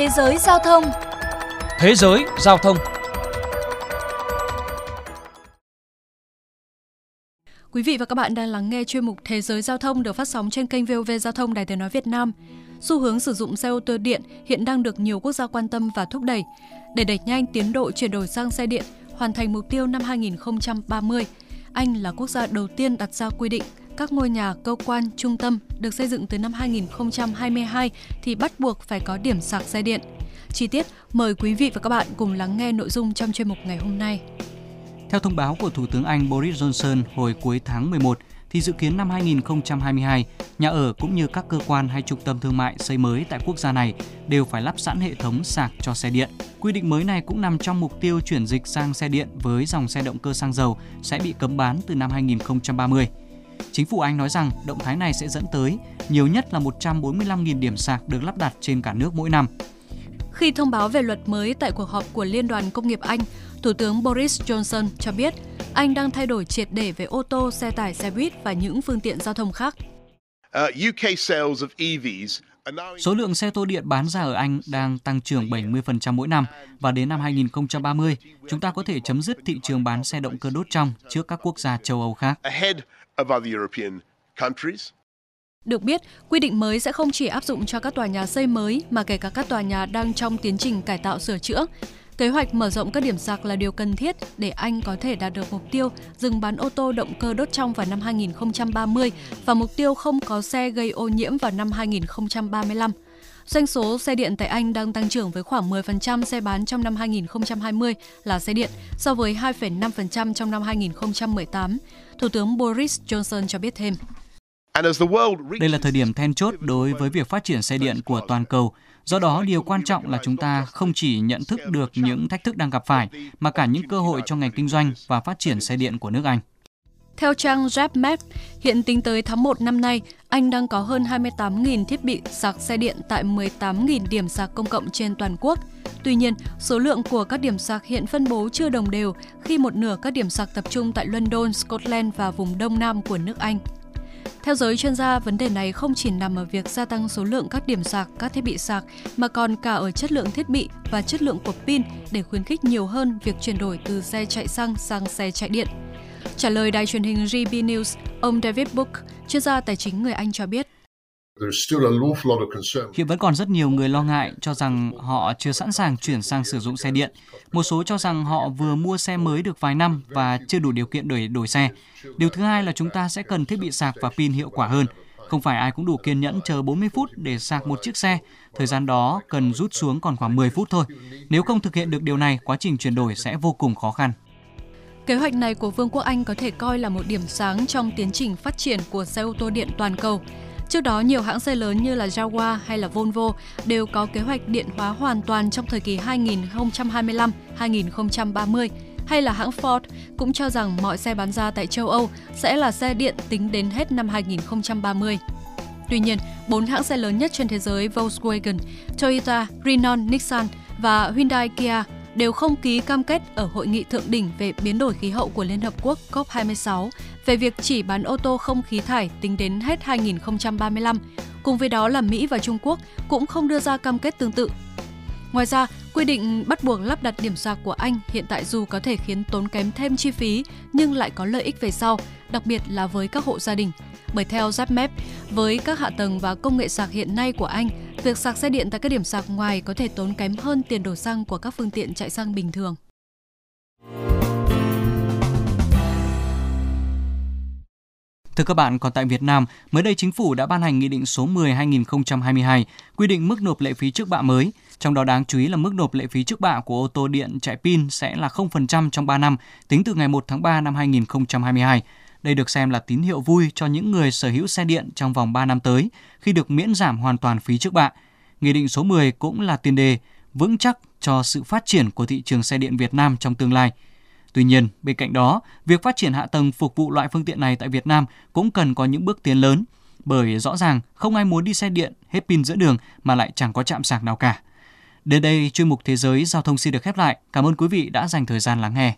Thế giới giao thông Thế giới giao thông Quý vị và các bạn đang lắng nghe chuyên mục Thế giới giao thông được phát sóng trên kênh VOV Giao thông Đài Tiếng nói Việt Nam. Xu hướng sử dụng xe ô tô điện hiện đang được nhiều quốc gia quan tâm và thúc đẩy. Để đẩy nhanh tiến độ chuyển đổi sang xe điện, hoàn thành mục tiêu năm 2030, Anh là quốc gia đầu tiên đặt ra quy định các ngôi nhà, cơ quan, trung tâm được xây dựng từ năm 2022 thì bắt buộc phải có điểm sạc xe điện. Chi tiết, mời quý vị và các bạn cùng lắng nghe nội dung trong chuyên mục ngày hôm nay. Theo thông báo của Thủ tướng Anh Boris Johnson hồi cuối tháng 11, thì dự kiến năm 2022, nhà ở cũng như các cơ quan hay trung tâm thương mại xây mới tại quốc gia này đều phải lắp sẵn hệ thống sạc cho xe điện. Quy định mới này cũng nằm trong mục tiêu chuyển dịch sang xe điện với dòng xe động cơ xăng dầu sẽ bị cấm bán từ năm 2030. Chính phủ Anh nói rằng động thái này sẽ dẫn tới nhiều nhất là 145.000 điểm sạc được lắp đặt trên cả nước mỗi năm. Khi thông báo về luật mới tại cuộc họp của Liên đoàn Công nghiệp Anh, Thủ tướng Boris Johnson cho biết Anh đang thay đổi triệt để về ô tô, xe tải, xe buýt và những phương tiện giao thông khác. Uh, Số lượng xe tô điện bán ra ở Anh đang tăng trưởng 70% mỗi năm và đến năm 2030, chúng ta có thể chấm dứt thị trường bán xe động cơ đốt trong trước các quốc gia châu Âu khác. Được biết, quy định mới sẽ không chỉ áp dụng cho các tòa nhà xây mới mà kể cả các tòa nhà đang trong tiến trình cải tạo sửa chữa. Kế hoạch mở rộng các điểm sạc là điều cần thiết để Anh có thể đạt được mục tiêu dừng bán ô tô động cơ đốt trong vào năm 2030 và mục tiêu không có xe gây ô nhiễm vào năm 2035. Doanh số xe điện tại Anh đang tăng trưởng với khoảng 10% xe bán trong năm 2020 là xe điện so với 2,5% trong năm 2018. Thủ tướng Boris Johnson cho biết thêm. Đây là thời điểm then chốt đối với việc phát triển xe điện của toàn cầu. Do đó, điều quan trọng là chúng ta không chỉ nhận thức được những thách thức đang gặp phải, mà cả những cơ hội cho ngành kinh doanh và phát triển xe điện của nước Anh. Theo trang JetMap, hiện tính tới tháng 1 năm nay, Anh đang có hơn 28.000 thiết bị sạc xe điện tại 18.000 điểm sạc công cộng trên toàn quốc. Tuy nhiên, số lượng của các điểm sạc hiện phân bố chưa đồng đều khi một nửa các điểm sạc tập trung tại London, Scotland và vùng đông nam của nước Anh. Theo giới chuyên gia, vấn đề này không chỉ nằm ở việc gia tăng số lượng các điểm sạc, các thiết bị sạc, mà còn cả ở chất lượng thiết bị và chất lượng của pin để khuyến khích nhiều hơn việc chuyển đổi từ xe chạy xăng sang xe chạy điện. Trả lời đài truyền hình GB News, ông David Book, chuyên gia tài chính người Anh cho biết. Hiện vẫn còn rất nhiều người lo ngại cho rằng họ chưa sẵn sàng chuyển sang sử dụng xe điện. Một số cho rằng họ vừa mua xe mới được vài năm và chưa đủ điều kiện để đổi xe. Điều thứ hai là chúng ta sẽ cần thiết bị sạc và pin hiệu quả hơn. Không phải ai cũng đủ kiên nhẫn chờ 40 phút để sạc một chiếc xe. Thời gian đó cần rút xuống còn khoảng 10 phút thôi. Nếu không thực hiện được điều này, quá trình chuyển đổi sẽ vô cùng khó khăn. Kế hoạch này của Vương quốc Anh có thể coi là một điểm sáng trong tiến trình phát triển của xe ô tô điện toàn cầu. Trước đó, nhiều hãng xe lớn như là Jaguar hay là Volvo đều có kế hoạch điện hóa hoàn toàn trong thời kỳ 2025-2030 hay là hãng Ford cũng cho rằng mọi xe bán ra tại châu Âu sẽ là xe điện tính đến hết năm 2030. Tuy nhiên, bốn hãng xe lớn nhất trên thế giới Volkswagen, Toyota, Renault, Nissan và Hyundai Kia đều không ký cam kết ở hội nghị thượng đỉnh về biến đổi khí hậu của Liên Hợp Quốc COP26 về việc chỉ bán ô tô không khí thải tính đến hết 2035. Cùng với đó là Mỹ và Trung Quốc cũng không đưa ra cam kết tương tự. Ngoài ra, quy định bắt buộc lắp đặt điểm sạc của Anh hiện tại dù có thể khiến tốn kém thêm chi phí nhưng lại có lợi ích về sau, đặc biệt là với các hộ gia đình. Bởi theo Zapmap, với các hạ tầng và công nghệ sạc hiện nay của Anh, việc sạc xe điện tại các điểm sạc ngoài có thể tốn kém hơn tiền đổ xăng của các phương tiện chạy xăng bình thường. Thưa các bạn, còn tại Việt Nam, mới đây chính phủ đã ban hành Nghị định số 10-2022 quy định mức nộp lệ phí trước bạ mới. Trong đó đáng chú ý là mức nộp lệ phí trước bạ của ô tô điện chạy pin sẽ là 0% trong 3 năm, tính từ ngày 1 tháng 3 năm 2022. Đây được xem là tín hiệu vui cho những người sở hữu xe điện trong vòng 3 năm tới khi được miễn giảm hoàn toàn phí trước bạ. Nghị định số 10 cũng là tiền đề vững chắc cho sự phát triển của thị trường xe điện Việt Nam trong tương lai. Tuy nhiên, bên cạnh đó, việc phát triển hạ tầng phục vụ loại phương tiện này tại Việt Nam cũng cần có những bước tiến lớn, bởi rõ ràng không ai muốn đi xe điện hết pin giữa đường mà lại chẳng có chạm sạc nào cả. Đến đây, chuyên mục Thế giới Giao thông xin được khép lại. Cảm ơn quý vị đã dành thời gian lắng nghe.